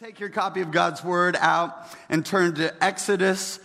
Take your copy of God's Word out and turn to Exodus.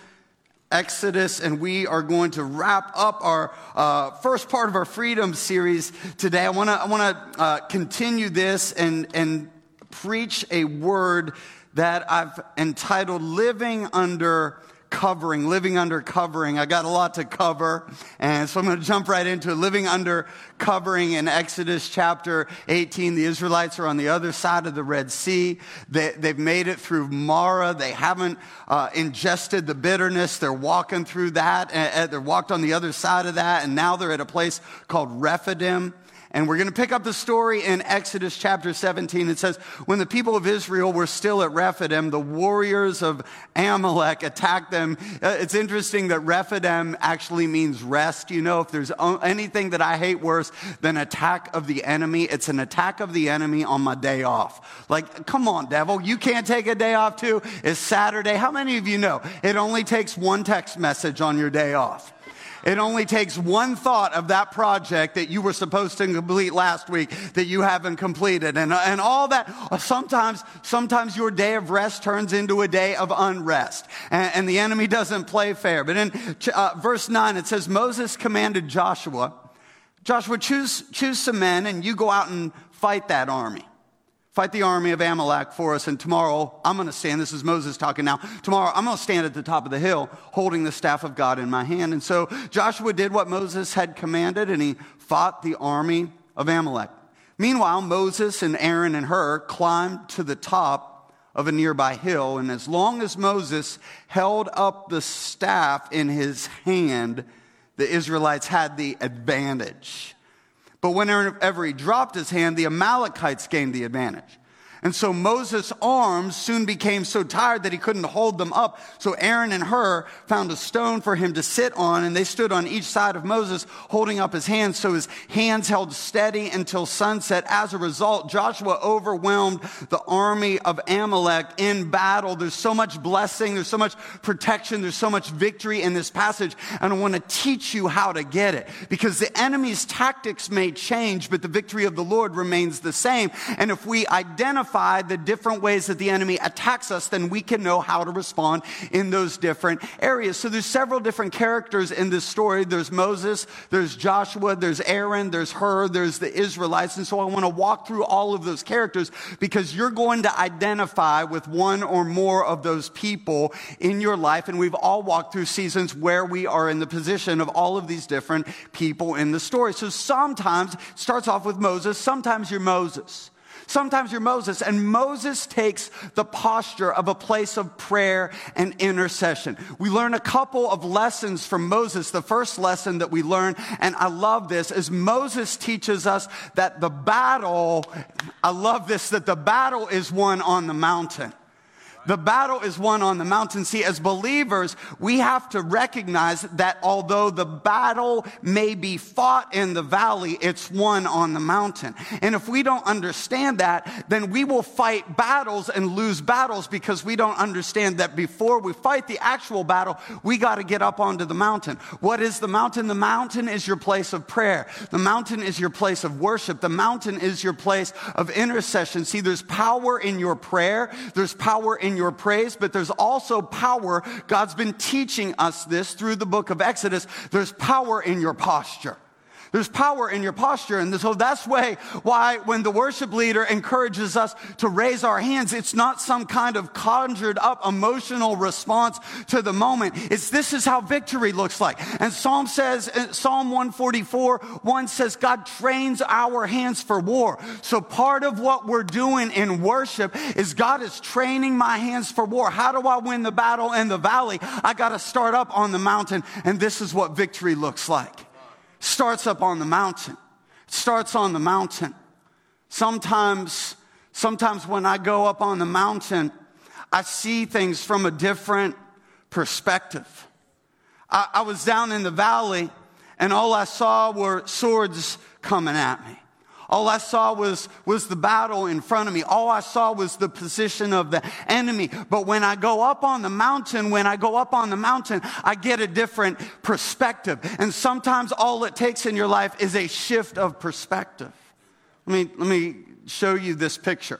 Exodus, and we are going to wrap up our uh, first part of our freedom series today. I want to I want to uh, continue this and and preach a word that I've entitled "Living Under covering, living under covering. I got a lot to cover, and so I'm going to jump right into it. Living under covering in Exodus chapter 18. The Israelites are on the other side of the Red Sea. They, have made it through Marah. They haven't uh, ingested the bitterness. They're walking through that. And, they're walked on the other side of that, and now they're at a place called Rephidim. And we're going to pick up the story in Exodus chapter 17. It says, When the people of Israel were still at Rephidim, the warriors of Amalek attacked them. Uh, it's interesting that Rephidim actually means rest. You know, if there's anything that I hate worse than attack of the enemy, it's an attack of the enemy on my day off. Like, come on, devil, you can't take a day off too. It's Saturday. How many of you know it only takes one text message on your day off? It only takes one thought of that project that you were supposed to complete last week that you haven't completed. And, and all that, sometimes, sometimes your day of rest turns into a day of unrest. And, and the enemy doesn't play fair. But in uh, verse 9, it says, Moses commanded Joshua, Joshua, choose, choose some men and you go out and fight that army. Fight the army of Amalek for us, and tomorrow I'm going to stand. This is Moses talking now. Tomorrow I'm going to stand at the top of the hill holding the staff of God in my hand. And so Joshua did what Moses had commanded, and he fought the army of Amalek. Meanwhile, Moses and Aaron and Hur climbed to the top of a nearby hill, and as long as Moses held up the staff in his hand, the Israelites had the advantage. But whenever he dropped his hand, the Amalekites gained the advantage. And so Moses' arms soon became so tired that he couldn't hold them up. So Aaron and Hur found a stone for him to sit on, and they stood on each side of Moses, holding up his hands. So his hands held steady until sunset. As a result, Joshua overwhelmed the army of Amalek in battle. There's so much blessing, there's so much protection, there's so much victory in this passage. And I want to teach you how to get it because the enemy's tactics may change, but the victory of the Lord remains the same. And if we identify identify the different ways that the enemy attacks us, then we can know how to respond in those different areas. So there's several different characters in this story. There's Moses, there's Joshua, there's Aaron, there's Hur, there's the Israelites. And so I want to walk through all of those characters because you're going to identify with one or more of those people in your life. And we've all walked through seasons where we are in the position of all of these different people in the story. So sometimes starts off with Moses, sometimes you're Moses. Sometimes you're Moses, and Moses takes the posture of a place of prayer and intercession. We learn a couple of lessons from Moses. The first lesson that we learn, and I love this, is Moses teaches us that the battle, I love this, that the battle is won on the mountain. The battle is won on the mountain. See, as believers, we have to recognize that although the battle may be fought in the valley, it's won on the mountain. And if we don't understand that, then we will fight battles and lose battles because we don't understand that before we fight the actual battle, we got to get up onto the mountain. What is the mountain? The mountain is your place of prayer. The mountain is your place of worship. The mountain is your place of intercession. See, there's power in your prayer. There's power in your praise, but there's also power. God's been teaching us this through the book of Exodus. There's power in your posture. There's power in your posture. And so that's way why when the worship leader encourages us to raise our hands, it's not some kind of conjured up emotional response to the moment. It's this is how victory looks like. And Psalm says, uh, Psalm 144, 1 says, God trains our hands for war. So part of what we're doing in worship is God is training my hands for war. How do I win the battle in the valley? I got to start up on the mountain. And this is what victory looks like starts up on the mountain. It starts on the mountain. Sometimes, sometimes when I go up on the mountain, I see things from a different perspective. I, I was down in the valley and all I saw were swords coming at me. All I saw was, was the battle in front of me. All I saw was the position of the enemy. But when I go up on the mountain, when I go up on the mountain, I get a different perspective. And sometimes all it takes in your life is a shift of perspective. Let me, let me show you this picture.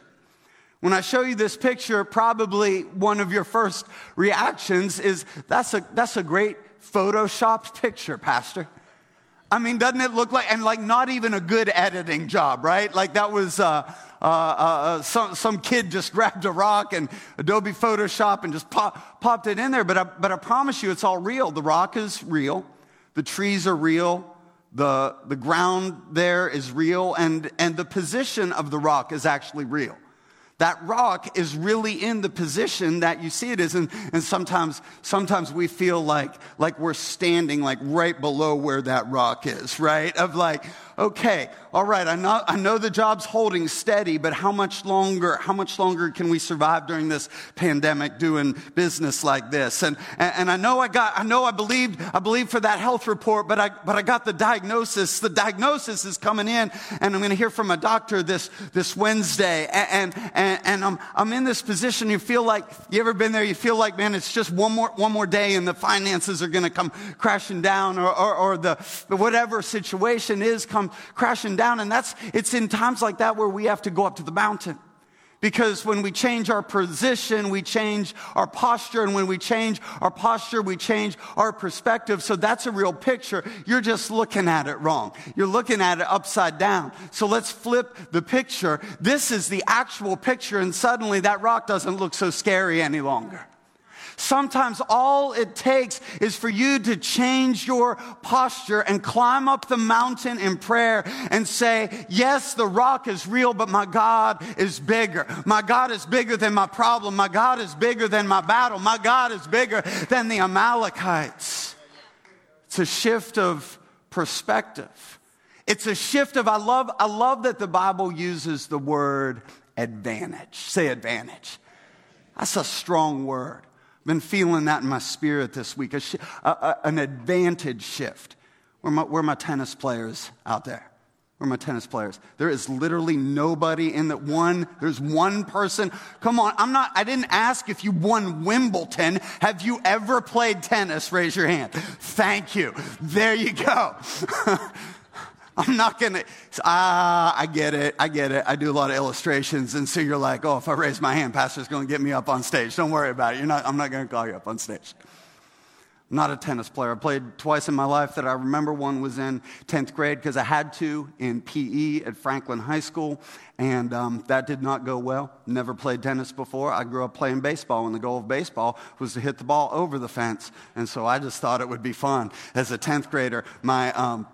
When I show you this picture, probably one of your first reactions is that's a, that's a great photoshopped picture, Pastor. I mean, doesn't it look like, and like not even a good editing job, right? Like that was, uh, uh, uh, uh some, some kid just grabbed a rock and Adobe Photoshop and just pop, popped it in there. But I, but I promise you, it's all real. The rock is real. The trees are real. The, the ground there is real. And, and the position of the rock is actually real that rock is really in the position that you see it is. And, and sometimes, sometimes we feel like, like we're standing like right below where that rock is, right? Of like, okay, all right, I know, I know the job's holding steady, but how much longer, how much longer can we survive during this pandemic doing business like this? And, and, and I know I got, I know I believed, I believed for that health report, but I, but I got the diagnosis. The diagnosis is coming in and I'm going to hear from a doctor this, this Wednesday. And, and, and I'm, I'm in this position. You feel like, you ever been there? You feel like, man, it's just one more, one more day and the finances are going to come crashing down or, or, or the, whatever situation is come crashing down. And that's, it's in times like that where we have to go up to the mountain. Because when we change our position, we change our posture. And when we change our posture, we change our perspective. So that's a real picture. You're just looking at it wrong. You're looking at it upside down. So let's flip the picture. This is the actual picture. And suddenly that rock doesn't look so scary any longer. Sometimes all it takes is for you to change your posture and climb up the mountain in prayer and say, Yes, the rock is real, but my God is bigger. My God is bigger than my problem. My God is bigger than my battle. My God is bigger than the Amalekites. It's a shift of perspective. It's a shift of, I love, I love that the Bible uses the word advantage. Say advantage. That's a strong word been feeling that in my spirit this week, a a, an advantage shift. Where my, my tennis players out there? Where are my tennis players? There is literally nobody in that one. There's one person. Come on, I'm not, I didn't ask if you won Wimbledon. Have you ever played tennis? Raise your hand. Thank you. There you go. I'm not going to, ah, I get it. I get it. I do a lot of illustrations. And so you're like, oh, if I raise my hand, pastor's going to get me up on stage. Don't worry about it. You're not, I'm not going to call you up on stage. I'm not a tennis player. I played twice in my life that I remember. One was in 10th grade because I had to in PE at Franklin High School. And um, that did not go well. Never played tennis before. I grew up playing baseball, and the goal of baseball was to hit the ball over the fence. And so I just thought it would be fun. As a 10th grader, my um,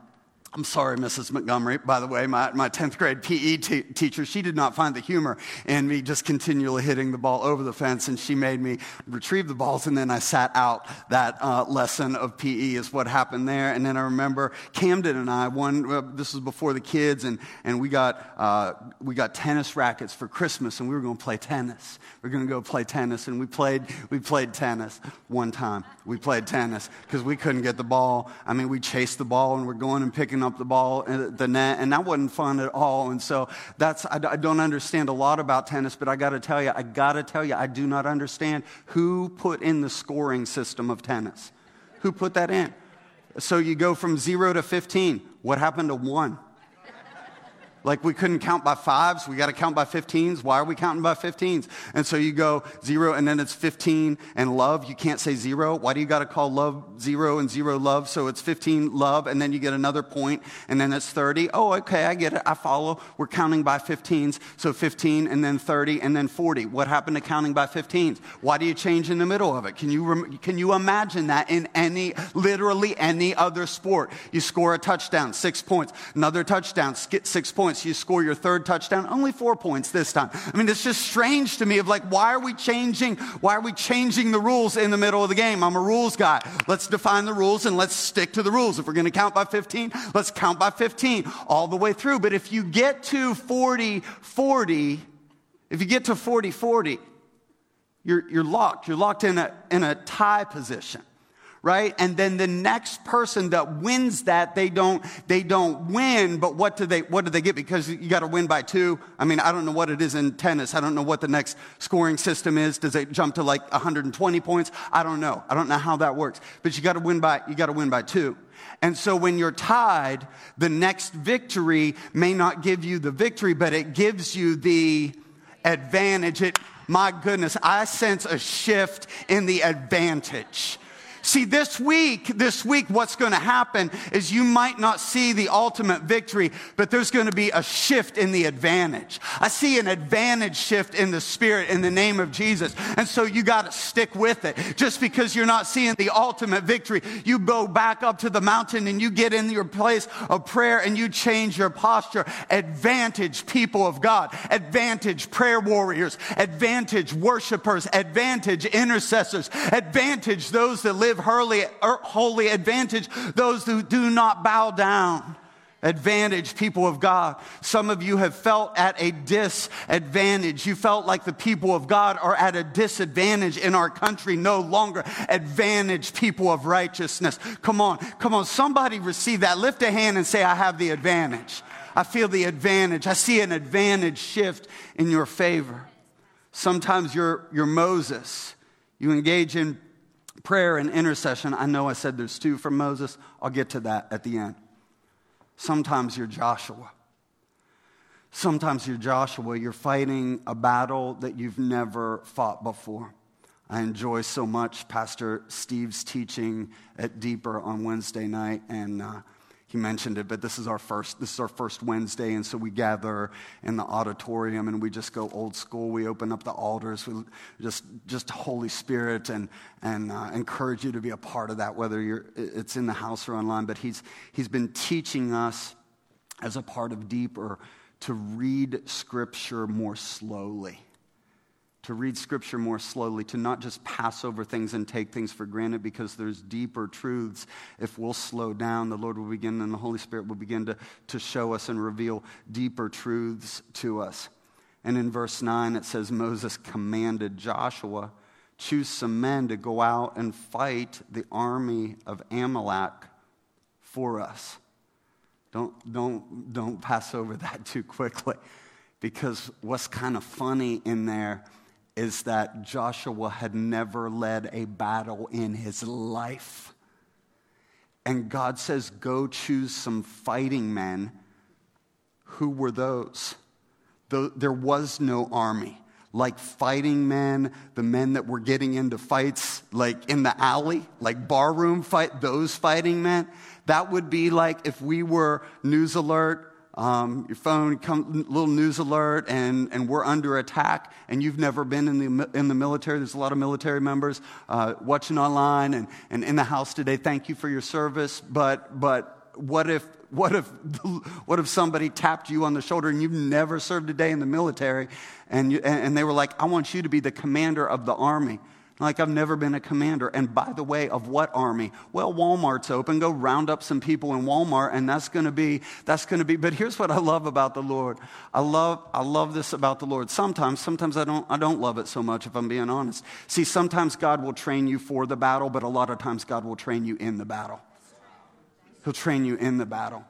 I'm sorry, Mrs. Montgomery. By the way, my, my 10th grade PE t- teacher, she did not find the humor in me just continually hitting the ball over the fence, and she made me retrieve the balls, and then I sat out that uh, lesson of PE, is what happened there. And then I remember Camden and I, one, uh, this was before the kids, and, and we, got, uh, we got tennis rackets for Christmas, and we were going to play tennis. We are going to go play tennis, and we played, we played tennis one time. We played tennis because we couldn't get the ball. I mean, we chased the ball, and we're going and picking picking up the ball at the net, and that wasn't fun at all. And so that's, I, I don't understand a lot about tennis, but I got to tell you, I got to tell you, I do not understand who put in the scoring system of tennis. Who put that in? So you go from zero to 15. What happened to one? Like we couldn't count by fives, we got to count by 15s. Why are we counting by 15s? And so you go zero and then it's 15 and love. You can't say zero. Why do you got to call love zero and zero love? So it's 15 love and then you get another point and then it's 30. Oh, okay, I get it. I follow. We're counting by 15s. So 15 and then 30 and then 40. What happened to counting by 15s? Why do you change in the middle of it? Can you, can you imagine that in any, literally any other sport? You score a touchdown, six points. Another touchdown, six points points, you score your third touchdown, only four points this time. I mean, it's just strange to me of like, why are we changing? Why are we changing the rules in the middle of the game? I'm a rules guy. Let's define the rules and let's stick to the rules. If we're going to count by 15, let's count by 15 all the way through. But if you get to 40, 40, if you get to 40, 40, you're, you're locked. You're locked in a, in a tie position right? And then the next person that wins that, they don't, they don't win, but what do they, what do they get? Because you got to win by two. I mean, I don't know what it is in tennis. I don't know what the next scoring system is. Does it jump to like 120 points? I don't know. I don't know how that works, but you got to win by, you got to win by two. And so when you're tied, the next victory may not give you the victory, but it gives you the, advantage. It, my goodness, I sense a shift in the advantage. See, this week, this week, what's going to happen is you might not see the ultimate victory, but there's going to be a shift in the advantage. I see an advantage shift in the spirit in the name of Jesus. And so you got to stick with it. Just because you're not seeing the ultimate victory, you go back up to the mountain and you get in your place of prayer and you change your posture. Advantage people of God, advantage prayer warriors, advantage worshipers, advantage intercessors, advantage those that live holy, er, holy advantage those who do not bow down. Advantage, people of God. Some of you have felt at a disadvantage. You felt like the people of God are at a disadvantage in our country no longer. Advantage, people of righteousness. Come on, come on. Somebody receive that. Lift a hand and say, I have the advantage. I feel the advantage. I see an advantage shift in your favor. Sometimes you're, you're Moses. You engage in prayer and intercession. I know I said there's two from Moses. I'll get to that at the end. Sometimes you're Joshua. Sometimes you're Joshua. You're fighting a battle that you've never fought before. I enjoy so much Pastor Steve's teaching at Deeper on Wednesday night, and uh, he mentioned it, but this is our first this is our first Wednesday, and so we gather in the auditorium and we just go old school. We open up the altars, we just just Holy Spirit, and and uh, encourage you to be a part of that, whether you're it's in the house or online. But he's he's been teaching us as a part of Deeper to read Scripture more slowly to read scripture more slowly, to not just pass over things and take things for granted because there's deeper truths. If we'll slow down, the Lord will begin and the Holy Spirit will begin to, to show us and reveal deeper truths to us. And in verse 9, it says Moses commanded Joshua, choose some men to go out and fight the army of Amalek for us. Don't, don't, don't pass over that too quickly because what's kind of funny in there is that Joshua had never led a battle in his life. And God says, Go choose some fighting men. Who were those? There was no army. Like fighting men, the men that were getting into fights, like in the alley, like barroom fight, those fighting men. That would be like if we were news alert um, your phone, come, little news alert, and, and we're under attack, and you've never been in the, in the military. There's a lot of military members uh, watching online and, and in the house today. Thank you for your service. But, but what if what if, what if somebody tapped you on the shoulder and you've never served a day in the military and, you, and they were like, I want you to be the commander of the army? Like, I've never been a commander. And by the way, of what army? Well, Walmart's open. Go round up some people in Walmart, and that's going to be, that's going to be. But here's what I love about the Lord. I love, I love this about the Lord. Sometimes, sometimes I don't, I don't love it so much, if I'm being honest. See, sometimes God will train you for the battle, but a lot of times God will train you in the battle. He'll train you in the battle.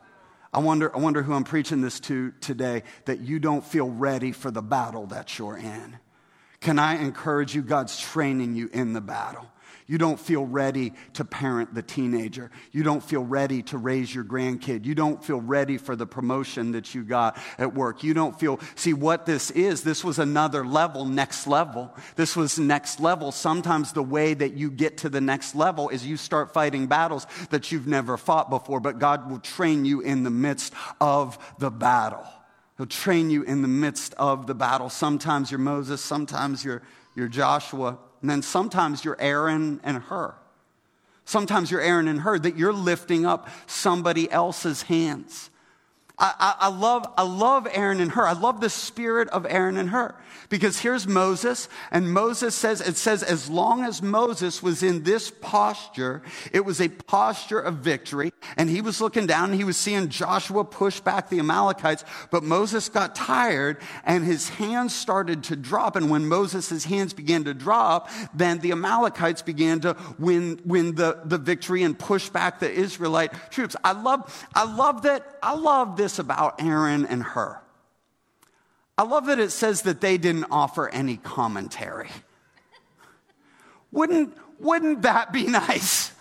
I wonder, I wonder who I'm preaching this to today that you don't feel ready for the battle that you're in. Can I encourage you? God's training you in the battle. You don't feel ready to parent the teenager. You don't feel ready to raise your grandkid. You don't feel ready for the promotion that you got at work. You don't feel, see what this is. This was another level, next level. This was next level. Sometimes the way that you get to the next level is you start fighting battles that you've never fought before, but God will train you in the midst of the battle. He'll train you in the midst of the battle. Sometimes you're Moses, sometimes you're, you're Joshua, and then sometimes you're Aaron and Hur. Sometimes you're Aaron and Hur, that you're lifting up somebody else's hands. I, I, love, I love Aaron and Hur. I love the spirit of Aaron and Hur Because here's Moses, and Moses says, it says, as long as Moses was in this posture, it was a posture of victory. And he was looking down and he was seeing Joshua push back the Amalekites. But Moses got tired and his hands started to drop. And when Moses' hands began to drop, then the Amalekites began to win, win the, the victory and push back the Israelite troops. I love, I love that, I love this about Aaron and Hur. I love that it says that they didn't offer any commentary. Wouldn't, wouldn't that be nice?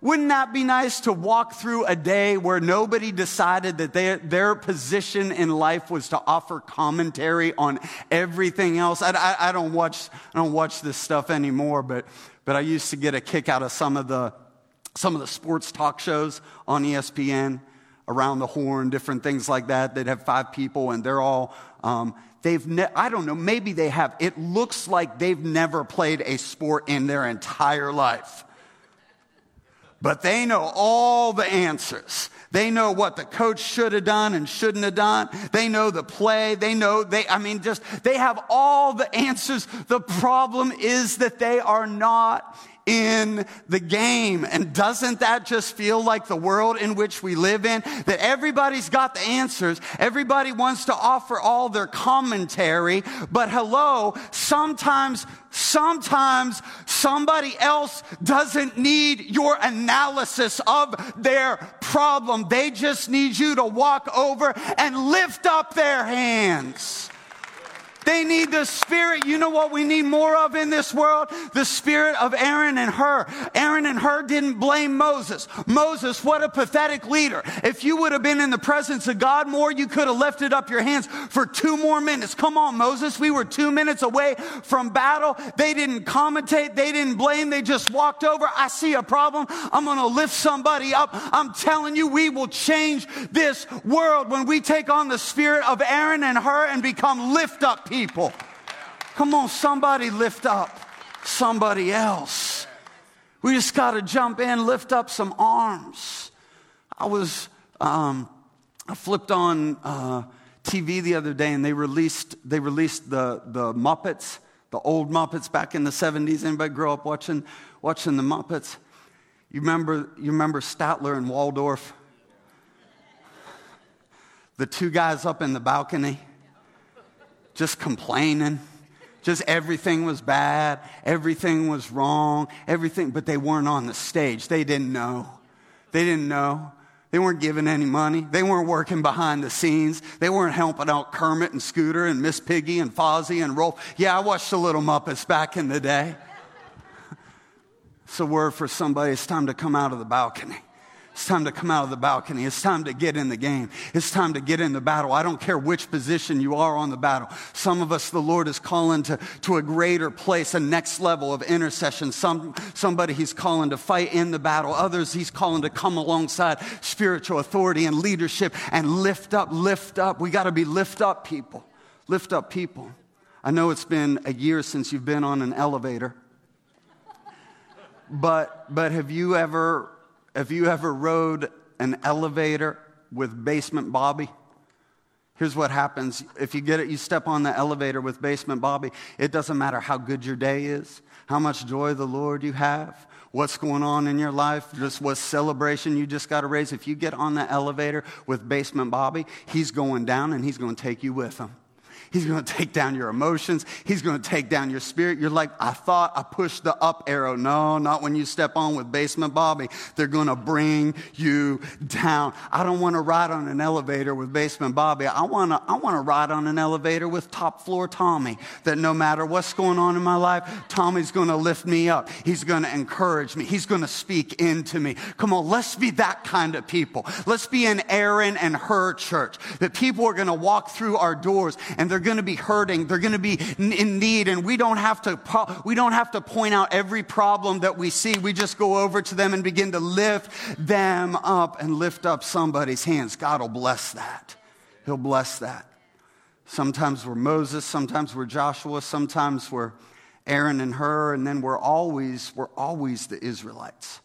Wouldn't that be nice to walk through a day where nobody decided that they, their position in life was to offer commentary on everything else? I, I, I, don't watch, I don't watch this stuff anymore, but, but I used to get a kick out of some of the, some of the sports talk shows on ESPN, around the horn, different things like that. They'd have five people and they're all, um, they've, ne- I don't know, maybe they have. It looks like they've never played a sport in their entire life but they know all the answers. They know what the coach should have done and shouldn't have done. They know the play. They know they, I mean, just, they have all the answers. The problem is that they are not in the game. And doesn't that just feel like the world in which we live in? That everybody's got the answers. Everybody wants to offer all their commentary. But hello, sometimes, sometimes somebody else doesn't need your analysis of their problem. They just need you to walk over and lift up their hands. They need the spirit. You know what we need more of in this world? The spirit of Aaron and Hur. Aaron and Hur didn't blame Moses. Moses, what a pathetic leader. If you would have been in the presence of God more, you could have lifted up your hands for two more minutes. Come on, Moses. We were two minutes away from battle. They didn't commentate. They didn't blame. They just walked over. I see a problem. I'm going to lift somebody up. I'm telling you, we will change this world when we take on the spirit of Aaron and Hur and become lift up people people. Come on, somebody lift up somebody else. We just got to jump in, lift up some arms. I was, um, I flipped on uh, TV the other day and they released, they released the, the Muppets, the old Muppets back in the 70s. Anybody grow up watching, watching the Muppets? You remember, you remember Statler and Waldorf? The two guys up in the balcony just complaining. Just everything was bad, everything was wrong, everything, but they weren't on the stage. They didn't know. They didn't know. They weren't giving any money. They weren't working behind the scenes. They weren't helping out Kermit and Scooter and Miss Piggy and Fozzie and Rolf. Yeah, I watched the Little Muppets back in the day. It's a word for somebody. It's time to come out of the balcony. It's time to come out of the balcony. It's time to get in the game. It's time to get in the battle. I don't care which position you are on the battle. Some of us, the Lord is calling to, to a greater place, a next level of intercession. Some, somebody He's calling to fight in the battle. Others He's calling to come alongside spiritual authority and leadership and lift up, lift up. We got to be lift up people. Lift up people. I know it's been a year since you've been on an elevator. But, but have you ever have you ever rode an elevator with basement Bobby? Here's what happens. If you get it, you step on the elevator with basement Bobby. It doesn't matter how good your day is, how much joy the Lord you have, what's going on in your life, just what celebration you just got to raise. If you get on the elevator with basement Bobby, he's going down and he's going to take you with him. He's going to take down your emotions. He's going to take down your spirit. You're like, I thought I pushed the up arrow. No, not when you step on with Basement Bobby. They're going to bring you down. I don't want to ride on an elevator with Basement Bobby. I want to, I want to ride on an elevator with top floor Tommy. That no matter what's going on in my life, Tommy's going to lift me up. He's going to encourage me. He's going to speak into me. Come on, let's be that kind of people. Let's be an Aaron and Hur church. That people are going to walk through our doors and they're they're going to be hurting. They're going to be in need. And we don't have to, we don't have to point out every problem that we see. We just go over to them and begin to lift them up and lift up somebody's hands. God will bless that. He'll bless that. Sometimes we're Moses, sometimes we're Joshua, sometimes we're Aaron and Hur, and then we're always, we're always the Israelites.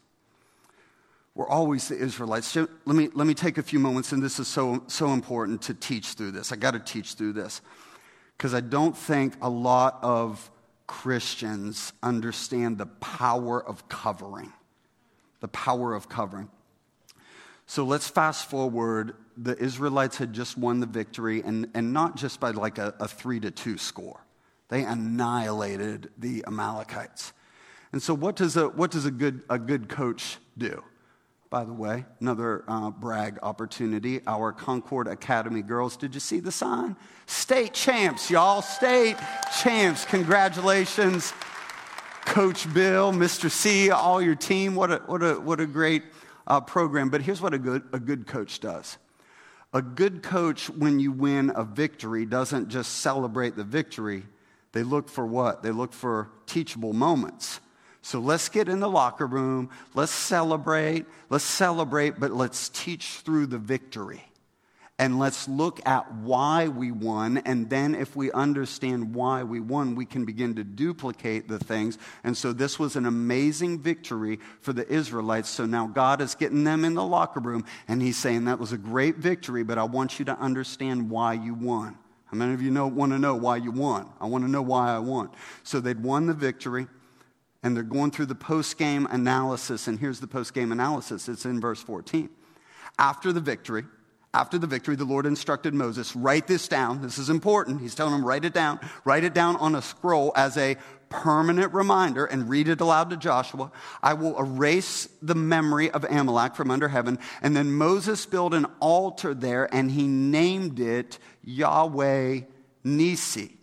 We're always the Israelites. Let me, let me take a few moments, and this is so, so important to teach through this. I got to teach through this because I don't think a lot of Christians understand the power of covering. The power of covering. So let's fast forward. The Israelites had just won the victory, and, and not just by like a, a three to two score. They annihilated the Amalekites. And so, what does a, what does a, good, a good coach do? By the way, another uh, brag opportunity. Our Concord Academy girls, did you see the sign? State champs, y'all, state champs. Congratulations. Coach Bill, Mr. C, all your team. What a, what a, what a great uh, program. But here's what a good, a good coach does a good coach, when you win a victory, doesn't just celebrate the victory. They look for what? They look for teachable moments. So let's get in the locker room. Let's celebrate. Let's celebrate, but let's teach through the victory and let's look at why we won. And then, if we understand why we won, we can begin to duplicate the things. And so, this was an amazing victory for the Israelites. So now God is getting them in the locker room, and He's saying that was a great victory, but I want you to understand why you won. How many of you know, want to know why you won? I want to know why I won. So, they'd won the victory and they're going through the post game analysis. And here's the post game analysis it's in verse 14. After the victory, after the victory, the Lord instructed Moses, write this down. This is important. He's telling him, write it down. Write it down on a scroll as a permanent reminder and read it aloud to Joshua. I will erase the memory of Amalek from under heaven. And then Moses built an altar there and he named it Yahweh Nisi,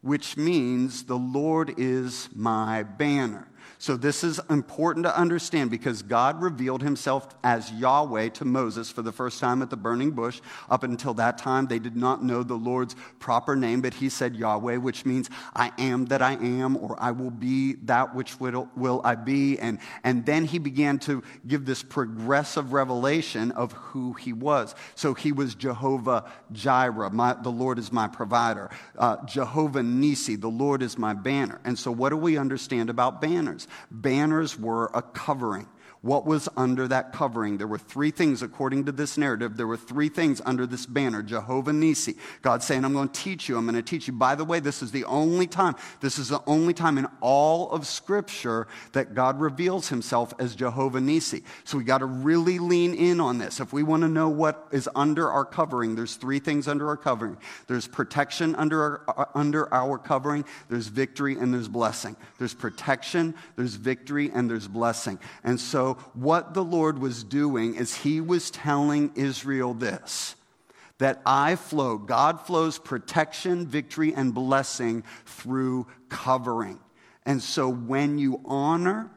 which means the Lord is my banner. So, this is important to understand because God revealed himself as Yahweh to Moses for the first time at the burning bush. Up until that time, they did not know the Lord's proper name, but he said Yahweh, which means I am that I am, or I will be that which will, will I be. And, and then he began to give this progressive revelation of who he was. So, he was Jehovah Jireh, my, the Lord is my provider. Uh, Jehovah Nisi, the Lord is my banner. And so, what do we understand about banners? Banners were a covering. What was under that covering? There were three things, according to this narrative. There were three things under this banner Jehovah Nisi. God saying, I'm going to teach you. I'm going to teach you. By the way, this is the only time, this is the only time in all of Scripture that God reveals himself as Jehovah Nisi. So we got to really lean in on this. If we want to know what is under our covering, there's three things under our covering there's protection under our, uh, under our covering, there's victory, and there's blessing. There's protection, there's victory, and there's blessing. And so, what the Lord was doing is he was telling Israel this that I flow, God flows protection, victory, and blessing through covering. And so when you honor,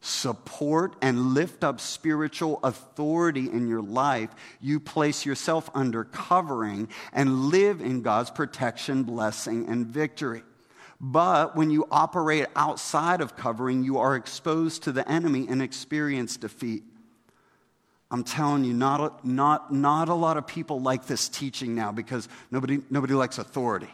support, and lift up spiritual authority in your life, you place yourself under covering and live in God's protection, blessing, and victory. But when you operate outside of covering, you are exposed to the enemy and experience defeat. I'm telling you, not a, not, not a lot of people like this teaching now because nobody, nobody likes authority.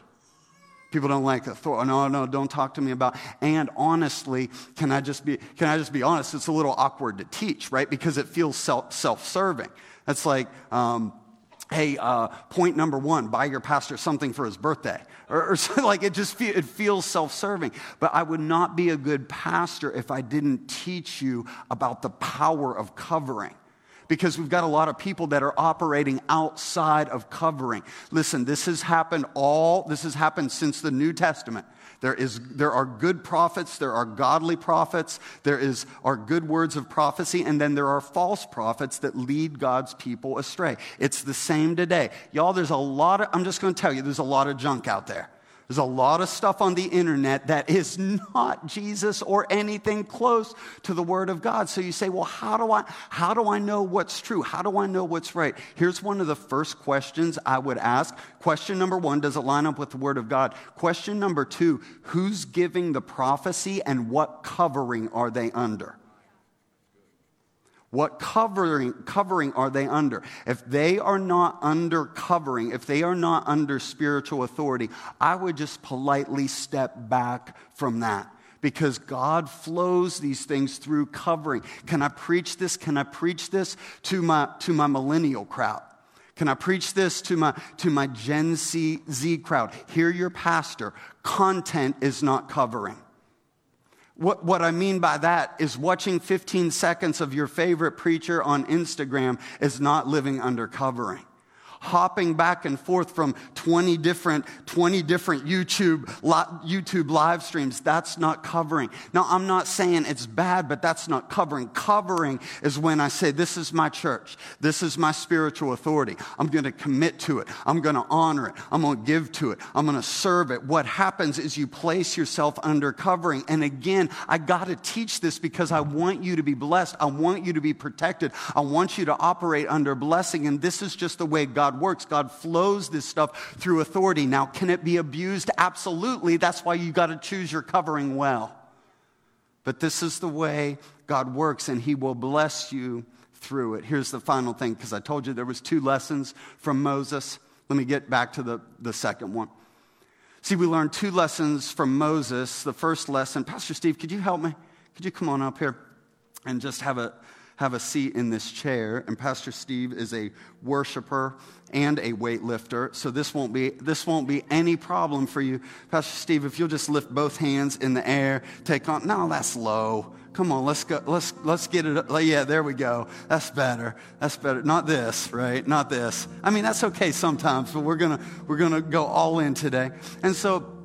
People don't like authority. No, no, don't talk to me about. And honestly, can I just be, can I just be honest? It's a little awkward to teach, right? Because it feels self, self-serving. That's like, um, hey, uh, point number one, buy your pastor something for his birthday. Or, or like it just feel, it feels self-serving. But I would not be a good pastor if I didn't teach you about the power of covering. Because we've got a lot of people that are operating outside of covering. Listen, this has happened all, this has happened since the New Testament. There, is, there are good prophets, there are godly prophets, there is, are good words of prophecy, and then there are false prophets that lead God's people astray. It's the same today. Y'all, there's a lot of, I'm just going to tell you, there's a lot of junk out there. There's a lot of stuff on the internet that is not Jesus or anything close to the Word of God. So you say, well, how do I, how do I know what's true? How do I know what's right? Here's one of the first questions I would ask. Question number one, does it line up with the Word of God? Question number two, who's giving the prophecy and what covering are they under? What covering, covering are they under? If they are not under covering, if they are not under spiritual authority, I would just politely step back from that because God flows these things through covering. Can I preach this? Can I preach this to my, to my millennial crowd? Can I preach this to my, to my Gen Z, Z crowd? Hear your pastor. Content is not covering. What, what I mean by that is watching 15 seconds of your favorite preacher on Instagram is not living under covering. Hopping back and forth from 20 different, 20 different YouTube, YouTube live streams. That's not covering. Now, I'm not saying it's bad, but that's not covering. Covering is when I say, this is my church. This is my spiritual authority. I'm going to commit to it. I'm going to honor it. I'm going to give to it. I'm going to serve it. What happens is you place yourself under covering. And again, I got to teach this because I want you to be blessed. I want you to be protected. I want you to operate under blessing. And this is just the way God works. God flows this stuff through authority. Now, can it be abused? Absolutely. That's why you got to choose your covering well. But this is the way God works, and He will bless you through it. Here's the final thing, because I told you there was two lessons from Moses. Let me get back to the, the second one. See, we learned two lessons from Moses. The first lesson, Pastor Steve, could you help me? Could you come on up here and just have a, have a seat in this chair? And Pastor Steve is a worshiper and a weightlifter, so this won't be, this won't be any problem for you. Pastor Steve, if you'll just lift both hands in the air, take on, no, that's low. Come on, let's go. Let's let's get it. Oh, yeah, there we go. That's better. That's better. Not this, right? Not this. I mean, that's okay sometimes, but we're gonna we're gonna go all in today. And so,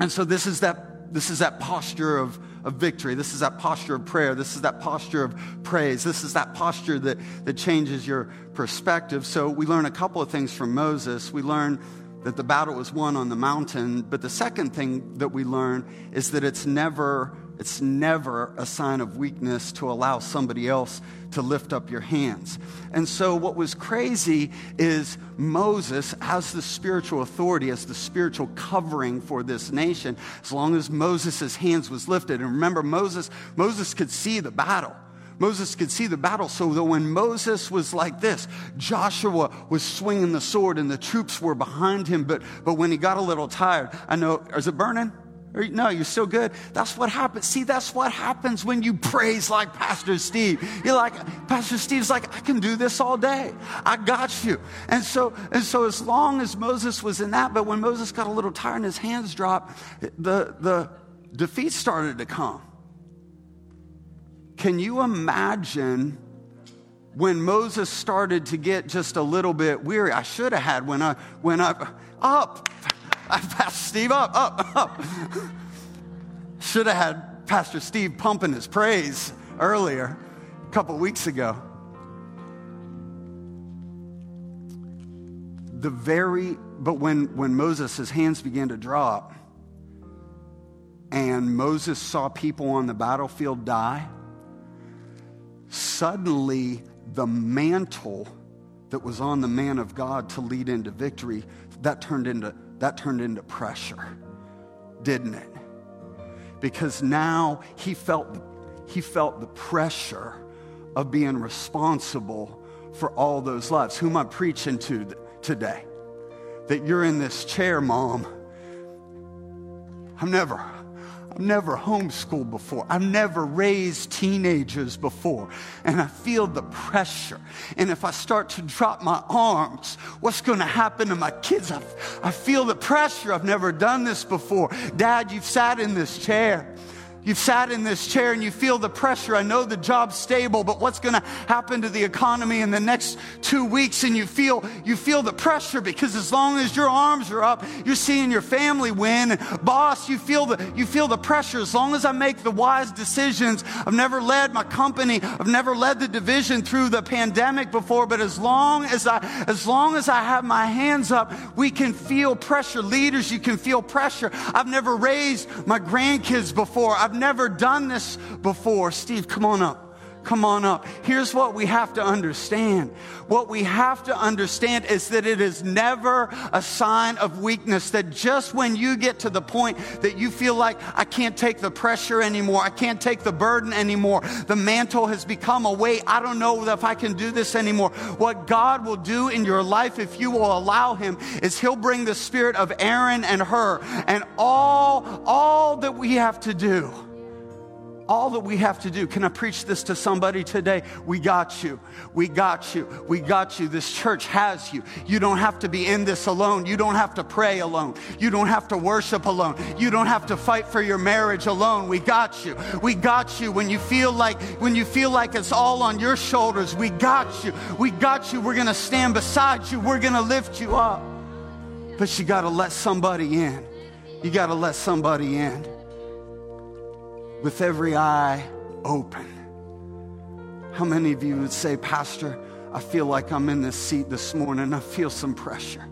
and so this is that this is that posture of of victory. This is that posture of prayer. This is that posture of praise. This is that posture that that changes your perspective. So we learn a couple of things from Moses. We learn that the battle was won on the mountain, but the second thing that we learn is that it's never it's never a sign of weakness to allow somebody else to lift up your hands. And so, what was crazy is Moses, as the spiritual authority, as the spiritual covering for this nation, as long as Moses' hands was lifted. And remember, Moses, Moses could see the battle. Moses could see the battle, so that when Moses was like this, Joshua was swinging the sword and the troops were behind him. But, but when he got a little tired, I know, is it burning? Or, no, you're still good. That's what happens. See, that's what happens when you praise like Pastor Steve. You're like, Pastor Steve's like, I can do this all day. I got you. And so, and so as long as Moses was in that, but when Moses got a little tired and his hands dropped, the, the defeat started to come. Can you imagine when Moses started to get just a little bit weary? I should have had when I, when I, up. Pastor Steve, up, up, up. Should have had Pastor Steve pumping his praise earlier, a couple weeks ago. The very, but when, when Moses, his hands began to drop, and Moses saw people on the battlefield die, suddenly the mantle that was on the man of God to lead into victory, that turned into that turned into pressure, didn't it? Because now he felt, he felt the pressure of being responsible for all those lives. Who am I preaching to today? That you're in this chair, mom. I'm never, I've never homeschooled before. I've never raised teenagers before. And I feel the pressure. And if I start to drop my arms, what's going to happen to my kids? I, I feel the pressure. I've never done this before. Dad, you've sat in this chair. You've sat in this chair and you feel the pressure. I know the job's stable, but what's going to happen to the economy in the next two weeks? And you feel, you feel the pressure because as long as your arms are up, you're seeing your family win. Boss, you feel the, you feel the pressure. As long as I make the wise decisions, I've never led my company. I've never led the division through the pandemic before, but as long as I, as long as I have my hands up, we can feel pressure. Leaders, you can feel pressure. I've never raised my grandkids before. I've never done this before. Steve, come on up. Come on up. Here's what we have to understand. What we have to understand is that it is never a sign of weakness. That just when you get to the point that you feel like, I can't take the pressure anymore, I can't take the burden anymore, the mantle has become a weight, I don't know if I can do this anymore. What God will do in your life, if you will allow Him, is He'll bring the spirit of Aaron and Hur and all, all that we have to do all that we have to do, can I preach this to somebody today? We got you. We got you. We got you. This church has you. You don't have to be in this alone. You don't have to pray alone. You don't have to worship alone. You don't have to fight for your marriage alone. We got you. We got you when you feel like when you feel like it's all on your shoulders. We got you. We got you. We're going to stand beside you. We're going to lift you up. But you got to let somebody in. You got to let somebody in with every eye open. How many of you would say, Pastor, I feel like I'm in this seat this morning. I feel some pressure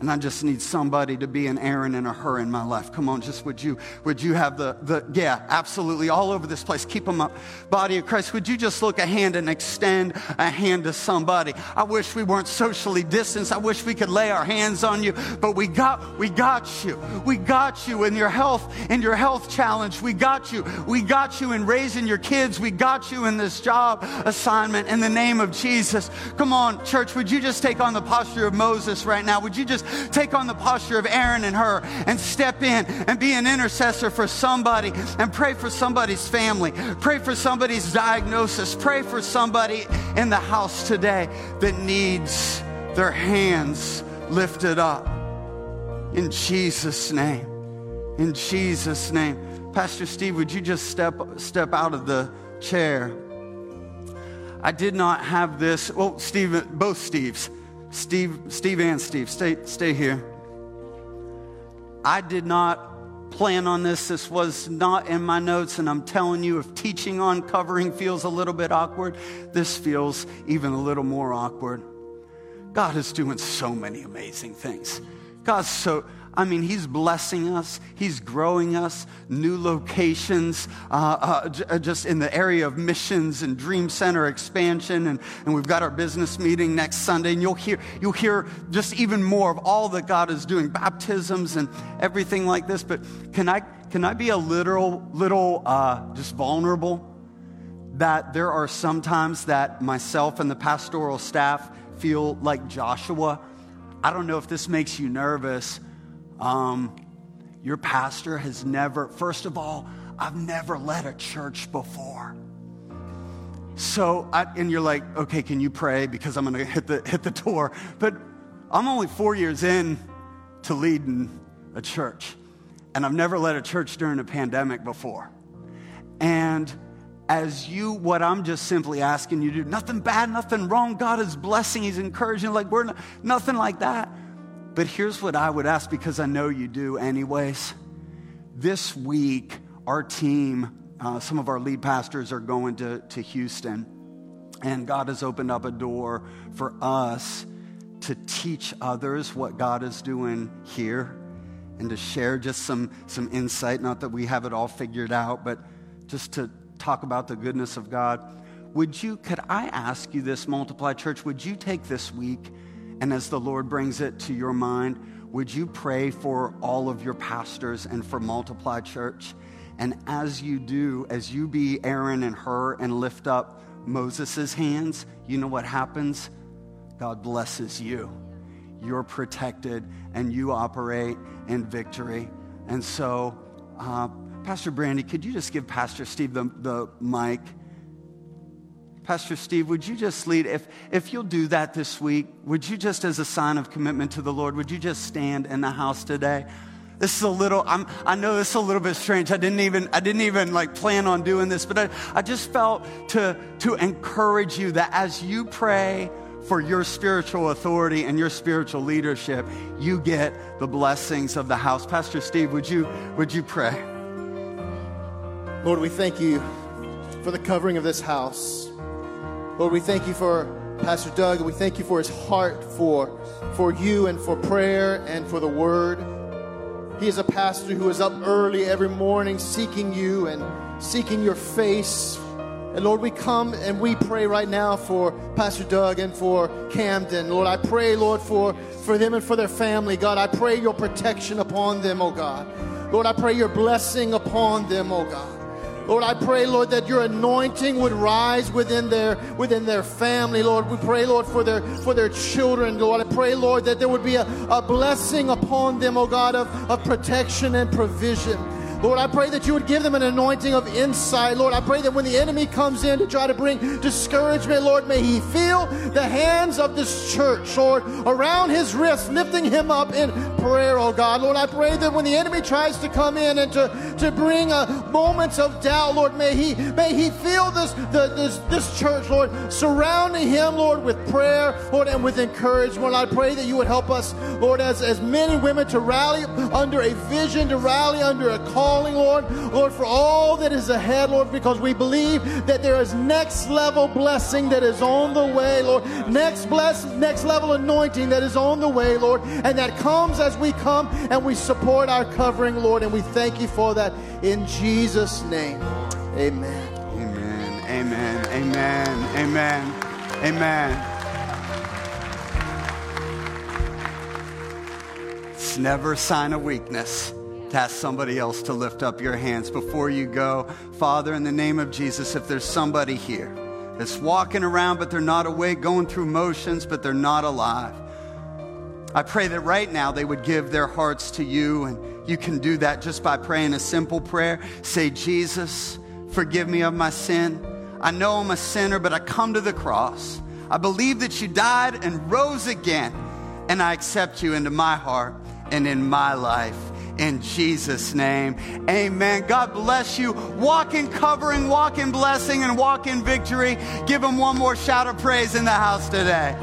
and I just need somebody to be an Aaron and a Hur in my life. Come on, just would you, would you have the, the, yeah, absolutely, all over this place. Keep them up. Body of Christ, would you just look a hand and extend a hand to somebody? I wish we weren't socially distanced. I wish we could lay our hands on you, but we got, we got you. We got you in your health, in your health challenge. We got you. We got you in raising your kids. We got you in this job assignment in the name of Jesus. Come on, church, would you just take on the posture of Moses right now? Would you just take on the posture of Aaron and Hur and step in and be an intercessor for somebody and pray for somebody's family, pray for somebody's diagnosis, pray for somebody in the house today that needs their hands lifted up. In Jesus' name. In Jesus' name. Pastor Steve, would you just step, step out of the chair? I did not have this. Well, Steve, both Steves. Steve, Steve and Steve, stay, stay here. I did not plan on this. This was not in my notes. And I'm telling you, if teaching on covering feels a little bit awkward, this feels even a little more awkward. God is doing so many amazing things. God's so, I mean, He's blessing us, He's growing us, new locations, uh, uh, uh, just in the area of missions and Dream Center expansion. And, and we've got our business meeting next Sunday, and you'll hear, you'll hear just even more of all that God is doing baptisms and everything like this. But can I, can I be a little, little uh, just vulnerable? That there are sometimes that myself and the pastoral staff feel like Joshua. I don't know if this makes you nervous, um, your pastor has never, first of all, I've never led a church before. So, I, and you're like, okay, can you pray because I'm going to hit the hit the door? But I'm only four years in to leading a church, and I've never led a church during a pandemic before. And as you, what I'm just simply asking you to do, nothing bad, nothing wrong. God is blessing, He's encouraging. Like we're not, nothing like that. But here's what I would ask because I know you do, anyways. This week, our team, uh, some of our lead pastors are going to, to Houston, and God has opened up a door for us to teach others what God is doing here and to share just some, some insight. Not that we have it all figured out, but just to talk about the goodness of God. Would you, could I ask you this, Multiply Church, would you take this week? And as the Lord brings it to your mind, would you pray for all of your pastors and for Multiply Church? And as you do, as you be Aaron and Hur and lift up Moses' hands, you know what happens? God blesses you. You're protected and you operate in victory. And so, uh, Pastor Brandy, could you just give Pastor Steve the, the mic? Pastor Steve, would you just lead? If, if you'll do that this week, would you just, as a sign of commitment to the Lord, would you just stand in the house today? This is a little, I'm, I know this is a little bit strange. I didn't even, I didn't even like plan on doing this, but I, I just felt to, to encourage you that as you pray for your spiritual authority and your spiritual leadership, you get the blessings of the house. Pastor Steve, would you, would you pray? Lord, we thank you for the covering of this house. Lord, we thank you for Pastor Doug. We thank you for his heart for, for you and for prayer and for the word. He is a pastor who is up early every morning seeking you and seeking your face. And Lord, we come and we pray right now for Pastor Doug and for Camden. Lord, I pray, Lord, for, for them and for their family. God, I pray your protection upon them, oh God. Lord, I pray your blessing upon them, oh God. Lord, I pray, Lord, that your anointing would rise within their within their family, Lord. We pray, Lord, for their for their children, Lord. I pray, Lord, that there would be a, a blessing upon them, oh God, of, of protection and provision. Lord, I pray that you would give them an anointing of insight. Lord, I pray that when the enemy comes in to try to bring discouragement, Lord, may he feel the hands of this church, Lord, around his wrist, lifting him up in prayer, oh God. Lord, I pray that when the enemy tries to come in and to, to bring uh, moments of doubt, Lord, may he may he feel this, the, this this church, Lord, surrounding him, Lord, with prayer, Lord, and with encouragement. I pray that you would help us, Lord, as, as men and women to rally under a vision, to rally under a calling, Lord, Lord, for all that is ahead, Lord, because we believe that there is next level blessing that is on the way, Lord. Next bless, next level anointing that is on the way, Lord, and that comes as we come and we support our covering, Lord, and we thank you for that in Jesus' name. Amen. Amen. Amen. Amen. Amen. Amen. It's never a sign of weakness ask somebody else to lift up your hands before you go. Father, in the name of Jesus, if there's somebody here that's walking around but they're not awake, going through motions but they're not alive, I pray that right now they would give their hearts to you, and you can do that just by praying a simple prayer. Say, Jesus, forgive me of my sin. I know I'm a sinner, but I come to the cross. I believe that you died and rose again, and I accept you into my heart and in my life. In Jesus' name, amen. God bless you. Walk in covering, walk in blessing, and walk in victory. Give him one more shout of praise in the house today.